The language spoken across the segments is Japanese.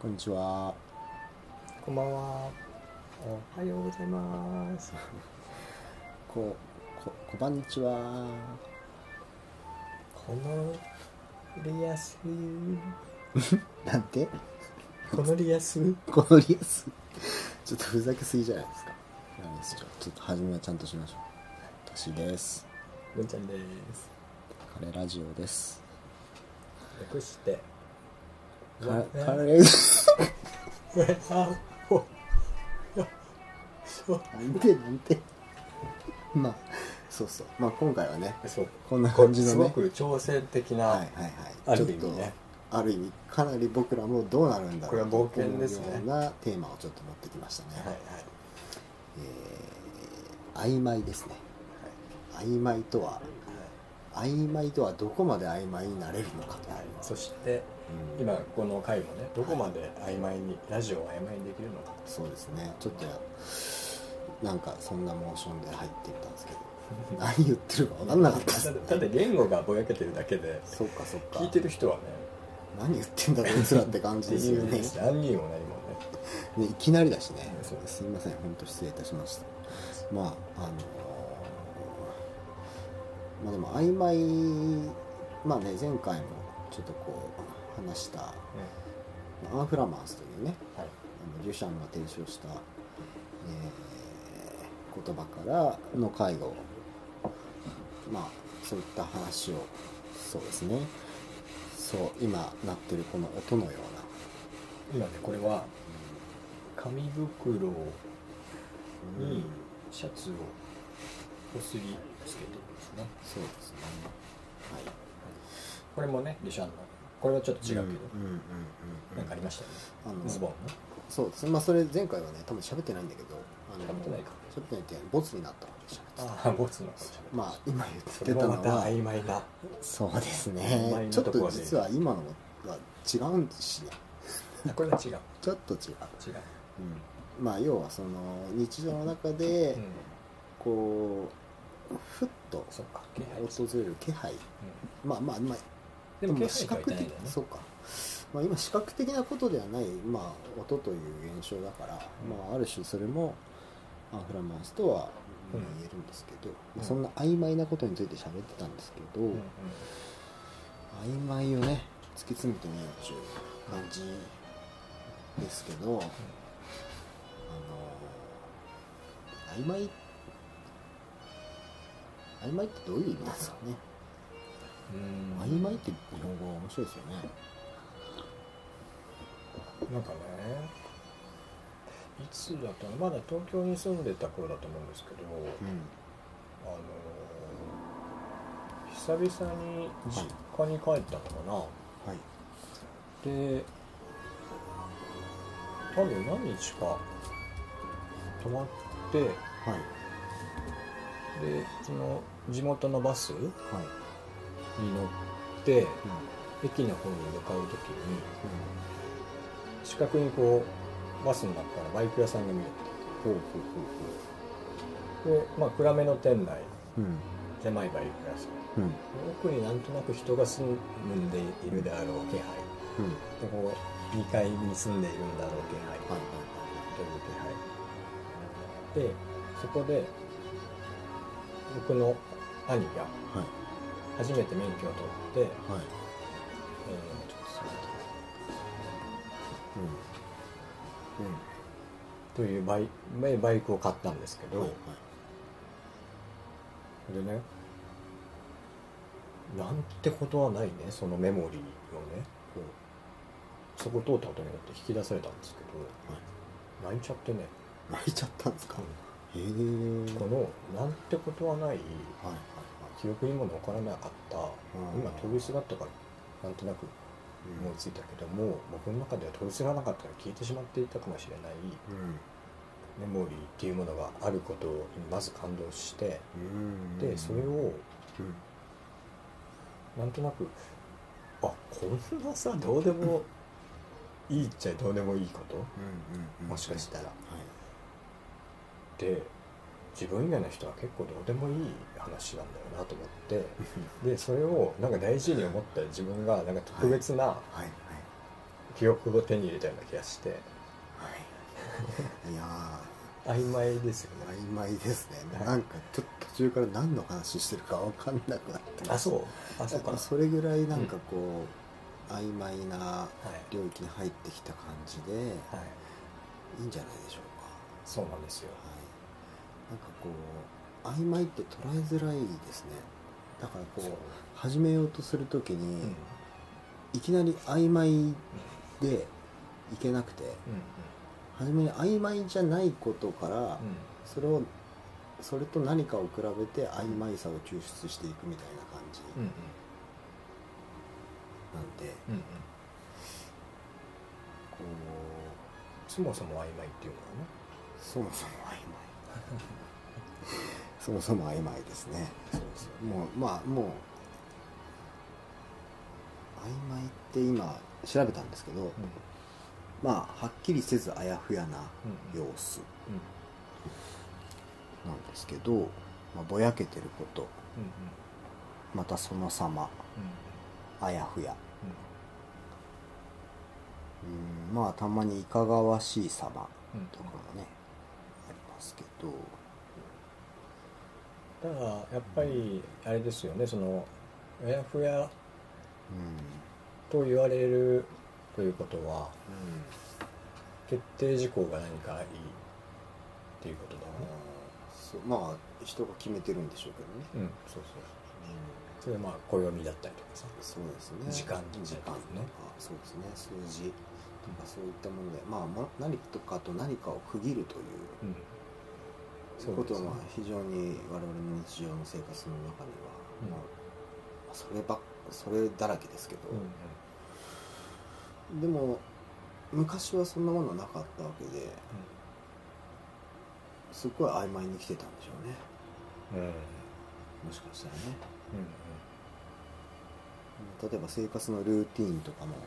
こんにちは。こんばんは。おはようございます。こ、こ、こばんちは。このリアス、なんて？このリアス、このリアス。ちょっとふざけすぎじゃないですか。なんですよ。ちょっと初めはちゃんとしましょう。私です。文ちゃんです。カレラジオです。略して、カレあ、ほ、や、そう、なんてなんて。まあ、そうそう。まあ今回はね、そう。こんな感じのね。すごく挑戦的な、はいはいはい。ある意味ね。ある意味かなり僕らもどうなるんだろうこれは冒険ですねようなテーマをちょっと持ってきましたね。はいはい。えー曖昧ですね曖昧とは曖昧とはどこまで曖昧になれるのかと、はい、そして、うん今この回もね、どこまで曖昧に、ラジオを曖昧にできるのか。そうですね。ちょっとなんかそんなモーションで入っていったんですけど。何言ってるか分かんなかったです。だってだって言語がぼやけてるだけで、そっかそっか。聞いてる人はね、何言ってんだこいつらって感じですよね。何にも何もね。ねいきなりだしね。そうです。すいません本当失礼いたしました。まああのまあでも曖昧まあね前回もちょっとこう話したまあアンフラマンスというねはい。あのデュシャンが提唱した、えー言葉からの介護。まあそういった話をそうですね。そう今なってるこの音のような。今ねこれは紙袋にシャツをこすりつけてるんですね。そうですね。はい。これもねリシャンのこれはちょっと違うけど、なんかありましたよね。あのズボンの。そうですね。まあそれ前回はね多分喋ってないんだけどあの喋ってないか。喋ってないってボツになった話喋ってたああボツのまあ今言そってたのは曖昧な。そうです曖ねちょっと実は今のは違うんしねあこれは違う。違 うちょっと違う、う。ん、まあ要はその日常の中でうん。こうふっと訪れる気配。うまあまあまあんでも気視覚的ねそうか、まあ、今視覚的なことではない、まあ、音という現象だから、うんまあ、ある種それもアンフラマンスとはうん。言えるんですけど、まあうんそんな曖昧なことについて喋ってたんですけど、うん。うん曖昧をね突き詰めてみようっていう感じですけど、あの曖昧曖昧ってどういう意味ですかね、うん。曖昧って日本語は面白いですよね。なんかねいつだったの？まだ東京に住んでた頃だと思うんですけど、うん。あの久々に実家に帰ったのかな、はい。で多分何日か泊まってはい。でその地元のバスにはい乗って駅の方に向かう時に近くにこうバスの中からバイク屋さんが見えほうほうほうてでまあ暗めの店内ほううん。狭いバイク屋さん。うん。奥になんとなく人が住んでいるであろう気配。うん。でこう2階に住んでいるんだろう気配。はい。という気配。でそこで僕の兄がはい初めて免許を取って、はい。はいえーちょっとすいません。うん。というバイバイバイクを買ったんですけど、うんはい。でねなんてことはないねそのメモリーをね。ほうそこ通ったことによって引き出されたんですけど泣いちゃってね、泣いちゃったんですか？へえこのなんてことはないはいはい記憶にも残らなかった、ん。今通りすがったからなんとなく思いついたけども、僕の中では通りすがらなかったら消えてしまっていたかもしれないうん。メモリーっていうものがあることにまず感動してうん。でそれをうん。なんとなくあこんなさどうでもいいっちゃどうでもいいこと？うんうん。もしかしたら。はい。で自分以外の人は結構どうでもいい話なんだよなと思って でそれをなんか大事に思った自分がなんか特別な記憶を手に入れたような気がして。はい。いや曖昧ですよーね。曖昧ですね、はい。なんかちょっと途中から何の話してるか分かんなくなって。あそう。あそうか。なそれぐらいなんかこう、曖昧なはい、領域に入ってきた感じではい、いいんじゃないでしょうか。そうなんですよ。はい、なんかこう曖昧って捉えづらいですね。だからこう始めようとするときに、うん。うんいきなり曖昧でいけなくてうん初めに曖昧じゃないことから、うん。それをそれと何かを比べて曖昧さを抽出していくみたいな感じうんうん。なんで、うんうん。こうそもそも曖昧っていうのはねそもそも曖昧 そもそも曖昧ですね。そうですよ。もうまあもう曖昧って今調べたんですけど、まあはっきりせずあやふやな様子うん。なんですけど、まあ、ぼやけてること。うんまたその様。うん。あやふや。うん。まあたまにいかがわしい様うんとかもね、ありますけど。だからやっぱりあれですよねそのあやふやうん。と言われるということは決定事項が何かいいっていうことだよね。そう。まあ人が決めてるんでしょうけどね、うんそうそうそれでまあ暦だったりとかさそうですね。時間時間とそうですね。数字とかそういったもので、まあ、ま何とかと何かを区切るといううんことは非常に我々の日常の生活の中には、うん。まあ、そればっそれだらけですけど、うんでも昔はそんなものなかったわけですっごい曖昧に来てたんでしょうね。うんうんもしかしたらね。うん例えば生活のルーティーンとかもうあの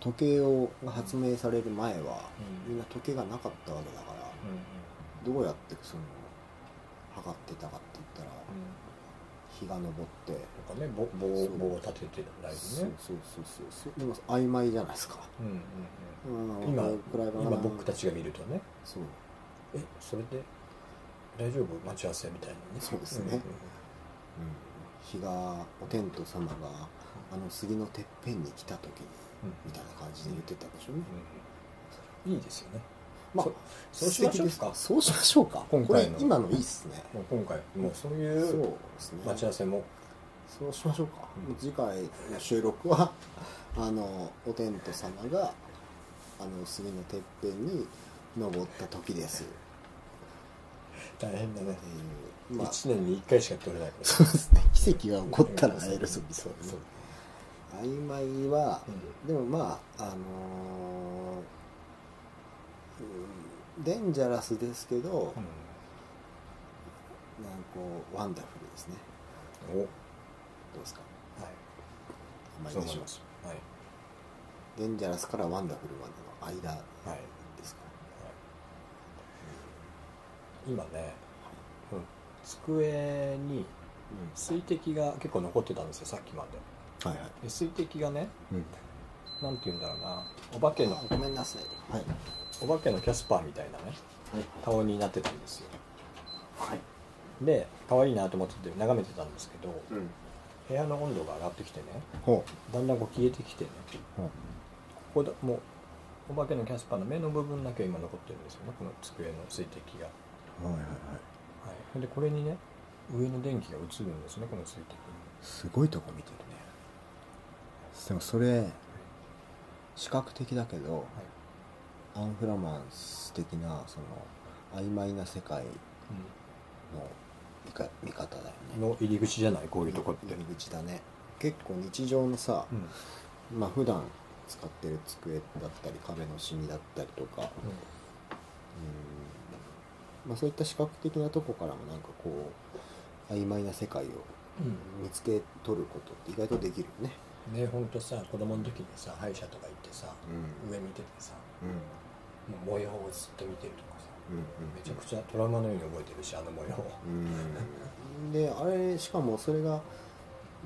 時計をが発明される前は、うん。みんな時計がなかったわけだから、どうやってその測ってたかって言ったら日が昇って、なんかね棒を立ててないね。そうそうそうそうでも曖昧じゃないですか、うんうんうん。うん。今くらい今僕たちが見るとね。そう。えそれで大丈夫？待ち合わせみたいなね。そうですね。うん日がお天道様があの杉のてっぺんに来た時にうんみたいな感じで言ってたでしょうね、うんいいですよね。まあそそうしましょうか。そうしましょうか。今回の。これ今のいいっすね。もう今回も。うそういう待ち合わせも。そうしましょうか、うん。次回の収録は あのお天道様があの杉のてっぺんに登った時です。大変だね。っていうまあ。1年に1回しか取れないそうですね。奇跡が起こったら会えるそうですそうそう曖昧は、うん。でもまああのーうんデンジャラスですけど、なんかこうワンダフルですね。お。どうですか？はい。曖昧でしょそうはい。デンジャラスからワンダフルまでの間はい。ですか？今ね、うん、机に水滴が結構残ってたんですよさっきまではいはい、で水滴がねうん、なんて言うんだろうな。お化けのごめんなさい。はい。お化けのキャスパーみたいなねはい。顔になってたんですよ。はい。で可愛いなと思ってて眺めてたんですけどうん。部屋の温度が上がってきてねほだんだんこう消えてきてねここだもうお化けのキャスパーの目の部分だけ今残ってるんですよねこの机の水滴が。はいはいはい。はい。でこれにね上の電気が映るんですねこの水滴に。すごいとこ見てるねでもそれ視覚的だけどアンフラマンス的なその曖昧な世界の見か見方だよね。の入り口じゃないこういうとこって。入り口だね。結構日常のさ、うん。まあ普段使ってる机だったり壁のシミだったりとかうん。まあ、そういった視覚的なとこからもなんかこう曖昧な世界を見つけ取ることって意外とできるよねねほんとさ子供の時にさ歯医者とか行ってさうん。上見ててさうん。もう模様をずっと見てるとかさうんめちゃくちゃトラウマのように覚えてるしあの模様を。うん。であれしかもそれが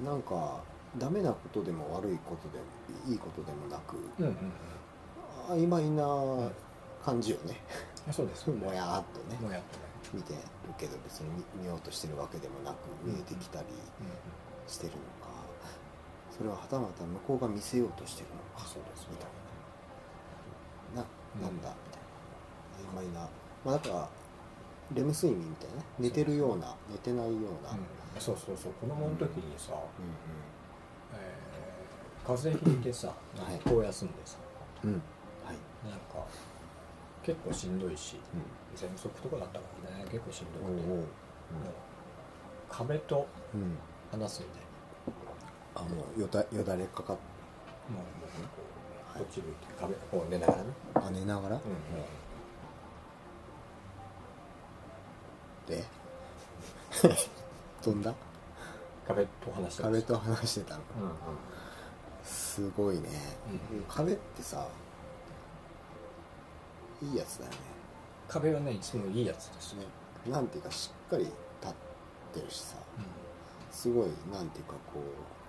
なんかダメなことでも悪いことでもいいことでもなくうんうん曖昧な感じよね、うんそうです もやーっとねもやっとね。見てるけど別に見見ようとしてるわけでもなく見えてきたりしてる。のかそれははたまた向こうが見せようとしてるのかそうですみたいな。なうん。なんだみたいな。曖昧な。まあだからレム睡眠みたいな。ね寝てるような寝てないような、うん。そうそうそう。子供の時にさ、うんえー風邪ひいてさはい。学校休んでさ、うん。うんはい、なんか結構しんどいしう喘息とかだったからね結構しんどん、くて、おうおう。もう壁とうん。話すみたいあもうよだよだれかかっなもうもうこうこっち向いて壁こう寝ながらね、あ寝ながら、で飛んだ壁と話してた壁と話してたのうんうんすごいね、うん壁ってさいいやつだよね壁はねいつもいいやつですね、なんていうかしっかり立ってるしさうんすごいなんていうかこう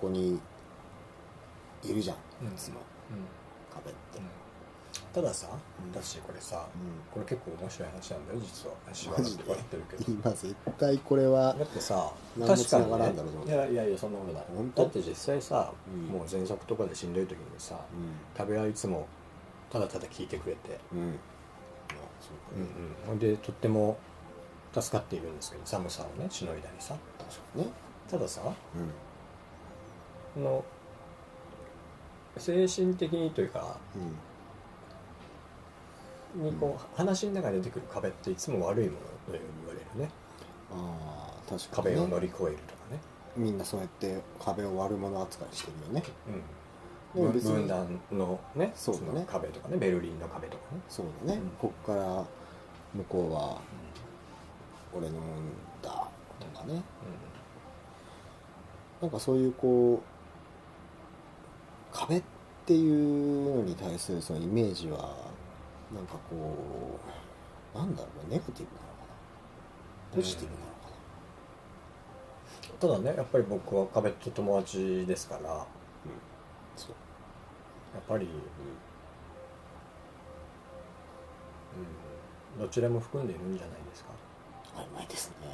ここにいるじゃんいうん。つも。うん。壁って、たださうん私これさうこれ結構面白い話なんだよ実は。私はってるけど。今絶対これはだってさ確かに、ね、いやいやいやそんなことない。本当？だって実際さ、うん。もう喘息とかでしんどい時にさう壁はいつもただただ聞いてくれて、ん。うん。あそうか。ねほん。でとっても助かっているんですけど寒さをねしのいだりさ。確かにね。たださうんこの精神的にというかうん。にこう話の中で出てくる壁っていつも悪いもののように言われるね。ああ確かに、ね、壁を乗り越えるとかね、みんなそうやって壁を割るもの扱いしてるよね。うん、分断のねそうだね。の壁とかねベルリンの壁とかね、そうだね、うん。こっから向こうは俺のもんだとかね。なんかそういうこう壁っていうのに対するそのイメージはなんかこうなんだろうネガティブなのかなポジティブなのかな、ただねやっぱり僕は壁と友達ですからやっそう、ぱり、うん、どちらも含んでいるんじゃないですか曖昧ですね。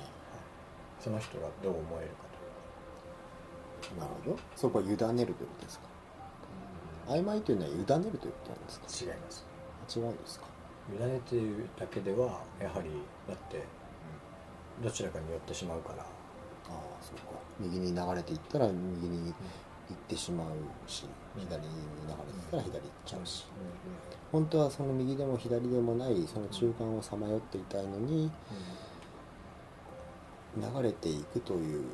その人がどう思えるかなるほど。そこは委ねるということですか？という曖昧というのは委ねるということなんですか？か、違います。違うんですか？委ねているだけではやはりだってどちらかに寄ってしまうから。ああそうか。右に流れていったら右に行ってしまうしうん。左に流れていったら左行っちゃうし。本当はその右でも左でもないその中間をさまよっていたいのに流れていくという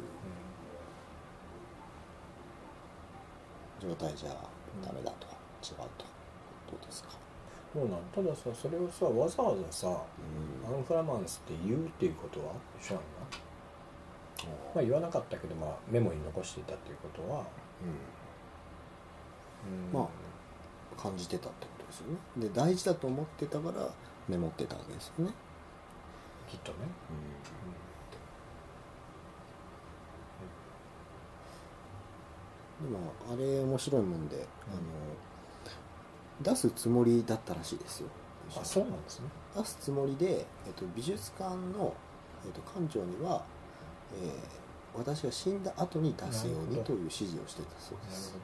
状態じゃダメだと。違うと。どうですか？そうなんたださそれをさわざわざさうん。アンフラマンスって言うっていうことは一緒なん。だまあ言わなかったけど、まあ、メモに残していたっていうことは、うん。ま感じてたってことですよね。で大事だと思ってたからメモってたわけですよね、きっとね、でもあれ面白いもんで、あの出すつもりだったらしいですよ。あそうなんですね。出すつもりで、えっと、美術館の、えっと、館長には、えー私が死んだ後に出すようにという指示をしてたそうです。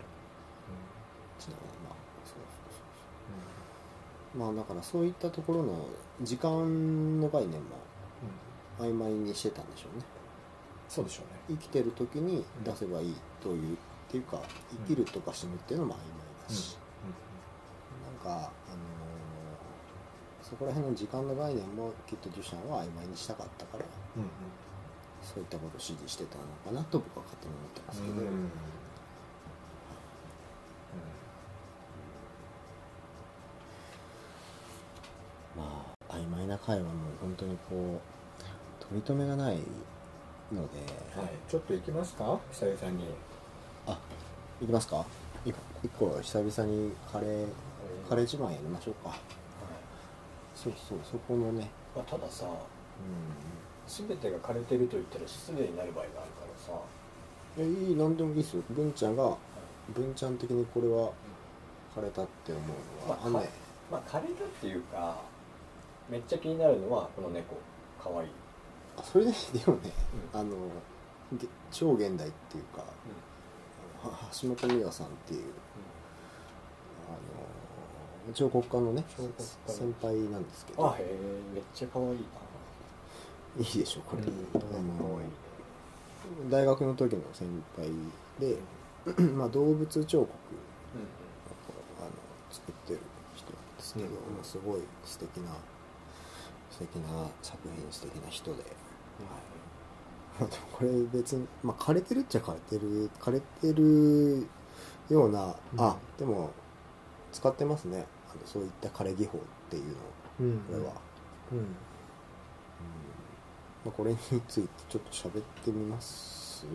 ちなみにまあそうそうそうまあだからそういったところの時間の概念もうんうん。曖昧にしてたんでしょうね。そうでしょうね。生きてる時に出せばいいという、っていうか生きるとか死ぬっていうのも曖昧だし、なんか、あのーそこら辺の時間の概念もきっとデュシャンは曖昧にしたかったからうんうんそういったことを指示してたのかなと僕は勝手に思ってますけど、うん。うん。まあ曖昧な会話も本当にこう取り留めがないので、はい、ちょっと行きますか？久々にあいきますか？い一個久々にカレーカレー自慢やりましょうか。そうそうそこのね。まあ、たださう全てが枯れてると言ったら失礼になる場合があるからさ。んえいい何でもいいですよ。文ちゃんが文ちゃん的にこれは枯れたって思うのは、まあまあ枯れたっていうかめっちゃ気になるのはこの猫。かわい。い、あそれででもねあのげ超現代っていうかは橋本美和さんっていうあの彫刻家のね彫刻家の。先輩なんですけど。あへえめっちゃかわいいいいでしょこれ、うん大学の時の先輩で、まあ、動物彫刻あの作ってる人なんですけど、うん。まあすごい素敵な素敵な作品素敵な人で、はい。まあ、でもこれ別に、まあ、枯れてるっちゃ枯れてる枯れてるような、うん。あでも使ってますね。あのそういった枯れ技法っていうのをうん。これは、うん。うん。まあ、これについてちょっと喋ってみます？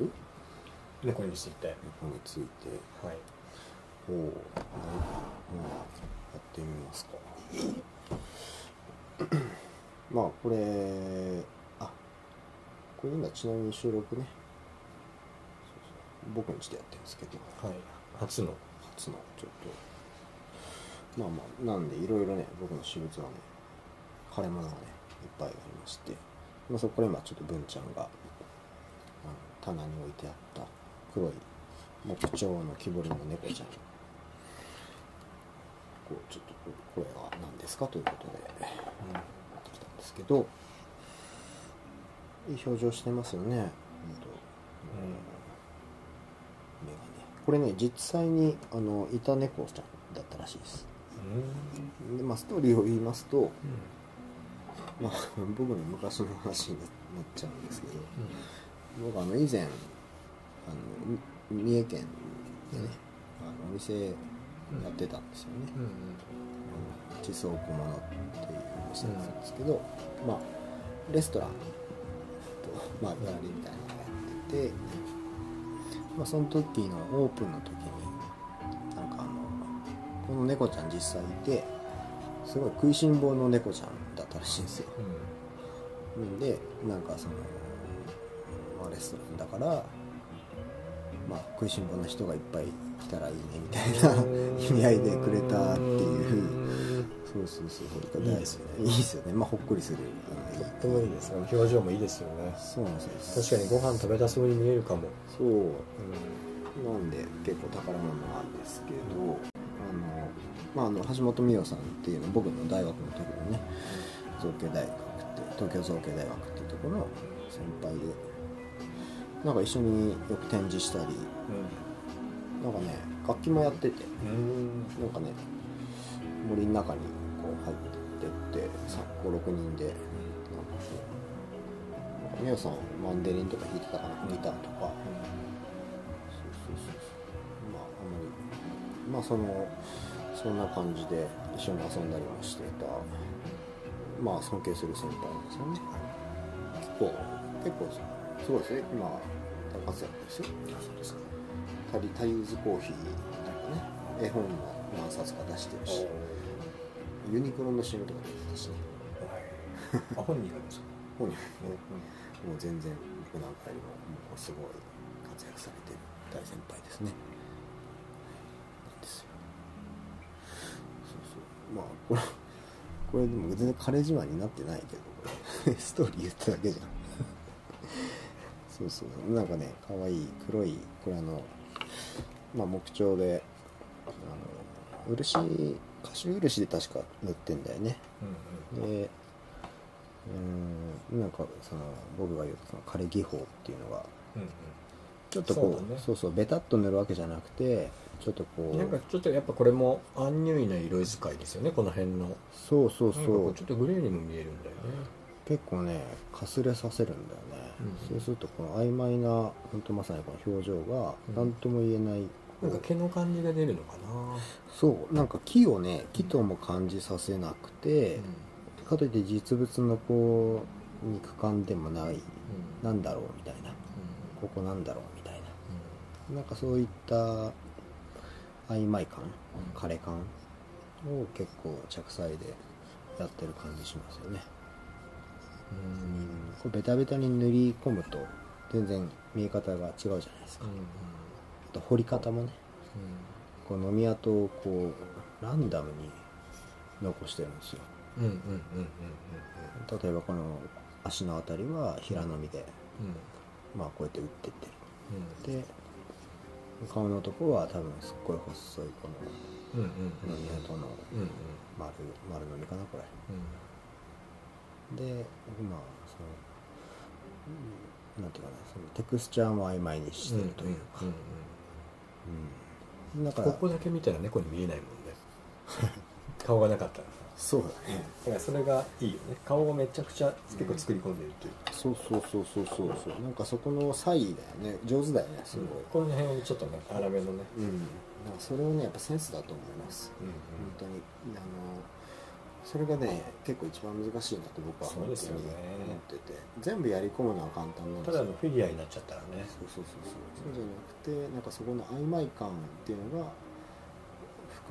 猫について。これについて。はい。おおうん、やってみますか。まあこれあこれ今ちなみに収録ね。僕の家でやってるんですけど。はい。初の。初の。ちょっと。まあまあなんでいろいろね僕の私物はね枯れ物がねいっぱいありまして、まあ、そこから今ちょっと文ちゃんがあの棚に置いてあった黒い木彫の木彫りの猫ちゃん。こうちょっとこれは何ですかということで持ってきたんですけどいい表情してますよね、ほんと目がねこれね実際にあのいた猫ちゃんだったらしいです。うん。で、まあ、ストーリーを言いますと、まあ、僕の昔の話になっちゃうんですけど僕あの以前あのみ三重県でね、あのお店やってたんですよね、地層小物っていうお店なんですけど、まあレストランと、まあ、ギャラリーみたいなのがやってて、まあ、その時のオープンの時になんかあのこの猫ちゃん実際いてすごい食いしん坊の猫ちゃんだったらしいんですよ。ん。でなんかその、まあ、レストランだからまあ食いしん坊な人がいっぱい来たらいいねみたいな意味合いでくれたっていう。そうそうそういいですよねいいですよね。まあほっこりするあのとってもいいです。ね表情もいいですよね。そうなんですよ。確かにご飯食べたそうに見えるかも。そう。うなんで結構宝物なんですけどあの、まあ、あの橋本美代さんっていうの僕の大学の時のね造形大学って東京造形大学っていうところの先輩でなんか一緒によく展示したりなんかね楽器もやっててうん。なんかね森の中にこう入ってって56人でうなんか美代さんマンデリンとか弾いてたかなギターとか。そうそうそうそう。まああんまりまあそのそんな感じで一緒に遊んだりもしていたまあ尊敬する先輩なんですよね。結構結構すごいですね。今大活躍ですよ。そうですか。タリタイユーズコーヒーとかね絵本も何冊か出してるしユニクロの CM とか出てたしね。あ本人がですか？本人もねもう全然僕なんかよりももうすごい活躍されてる大先輩ですね。なんですよ。そうそう。まあこれこれでも全然枯れ自慢になってないけどこれ。ストーリー言っただけじゃん。そうそう。なんかね可愛い黒いこれあのまあ木彫であの漆歌手漆で確か塗ってんだよね。うんうん。でうん。なんかその僕が言うその枯れ技法っていうのがうんちょっとこうそうだね。そうそうベタっと塗るわけじゃなくてちょっとこうんなんかうちょっとやっぱこれもアンニュイな色使いですよねこの辺の。そうそうなんかそうちょっとグレーにも見えるんだよね。結構ねかすれさせるんだよね、うんそうするとこの曖昧な本当まさにこの表情がうん。何とも言えない、なんか毛の感じが出るのかな。そう。なんか木をね木とも感じさせなくて、かといって実物のこう肉感でもないなんだろうみたいなここなんだろうみたいな。なんかそういった曖昧感枯れ感を結構着彩でやってる感じしますよね。うん。これベタベタに塗り込むと全然見え方が違うじゃないですか、うんうん。あと掘り方もね。こう飲み跡をこうランダムに残してるんですよ。うんうんうんうんうん例えばこの足のあたりは平飲みで、うん。まあこうやって打ってって。うん。るで顔のとこは多分すっごい細いこうんうんうんの飲み跡のう。んうん。丸丸飲みかなこれ。でまあそのうんなんていうかなそのテクスチャーも曖昧にしてるというか、から。ここだけ見たら猫に見えないもんね 顔がなかった。らそうだね。だからそれがいいよね。顔をめちゃくちゃ結構作り込んでるという。か、そうそうそうそうそうそう。なんかそこの差異だよね。上手だよねすごい、この辺をちょっとね粗めのね。うん、かそれをねやっぱセンスだと思います。うん。本当に。あのそれがね結構一番難しいなと僕はそうですよね。思ってて。全部やり込むのは簡単なんですよ。ただのフィギュアになっちゃったらね。そうそうそうそう。そうじゃなくてなんかそこの曖昧感っていうのが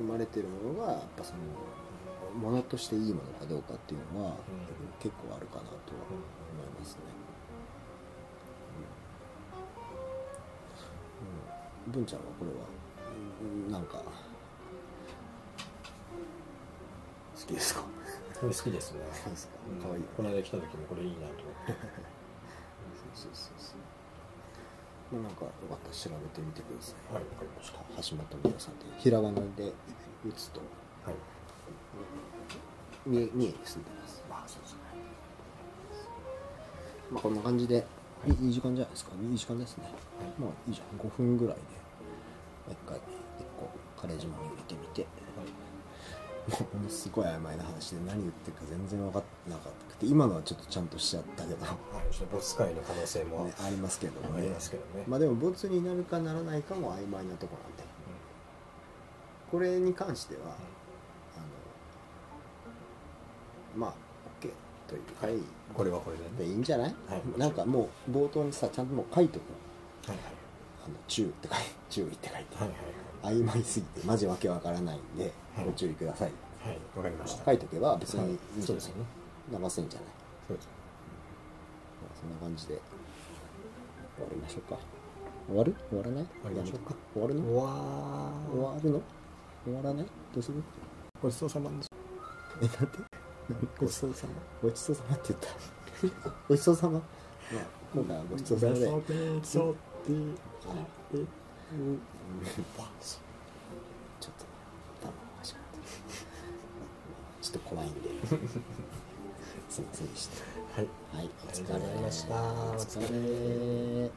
含まれてるものがやっぱそのものとしていいものかどうかっていうのはうん。結構あるかなとは思いますね、うん。うん、文ちゃんはこれはうんなんか好きですか？好きですね。そうですか？うん。かわいいこの間来た時もこれいいなと思って。そうそうそうそう。まあなんかよかったら調べてみてください。はいわかりました。橋本美代さんってひらがなで打つと。はい。三重に住んでます。まあそうですね。まあこんな感じでい。いいい時間じゃないですか。いい時間ですね。まあいいじゃん。5分ぐらいで一回一個カレー島に入れてみてもうものすごい曖昧な話で何言ってるか全然分かってなかったくて今のはちょっとちゃんとしちゃったけど、ね、はいボス会の可能性も ありますけどありますけどね。まあでもボツになるかならないかも曖昧なとこなんで。これに関しては、あのまあ OK というはいはい。これはこれでね。でいいんじゃない、はいなんかもう冒頭にさちゃんともう書いとくのはいはいあの注意って書いて注意って書いて、はいはい曖昧すぎてマジわけわからないんで、はい。ご注意ください。はいはいわかりました。書いとけば別にはい。そうですよね。流せんじゃない？そうです。まあそんな感じで終わりましょうか。終わる？終わらない？終わりましょうか。終わるの？うわ終わるの？終わらない？どうする？ごちそうさまです。えなんてごちそうさま。ごちそうさまって言った。ごちそうさま、まあ、今回はごちそうさまで、うんそうんちょっと多分おかしかったちょっと怖いんですいませんでした。はい。はいお疲ありがとうございました。お疲れ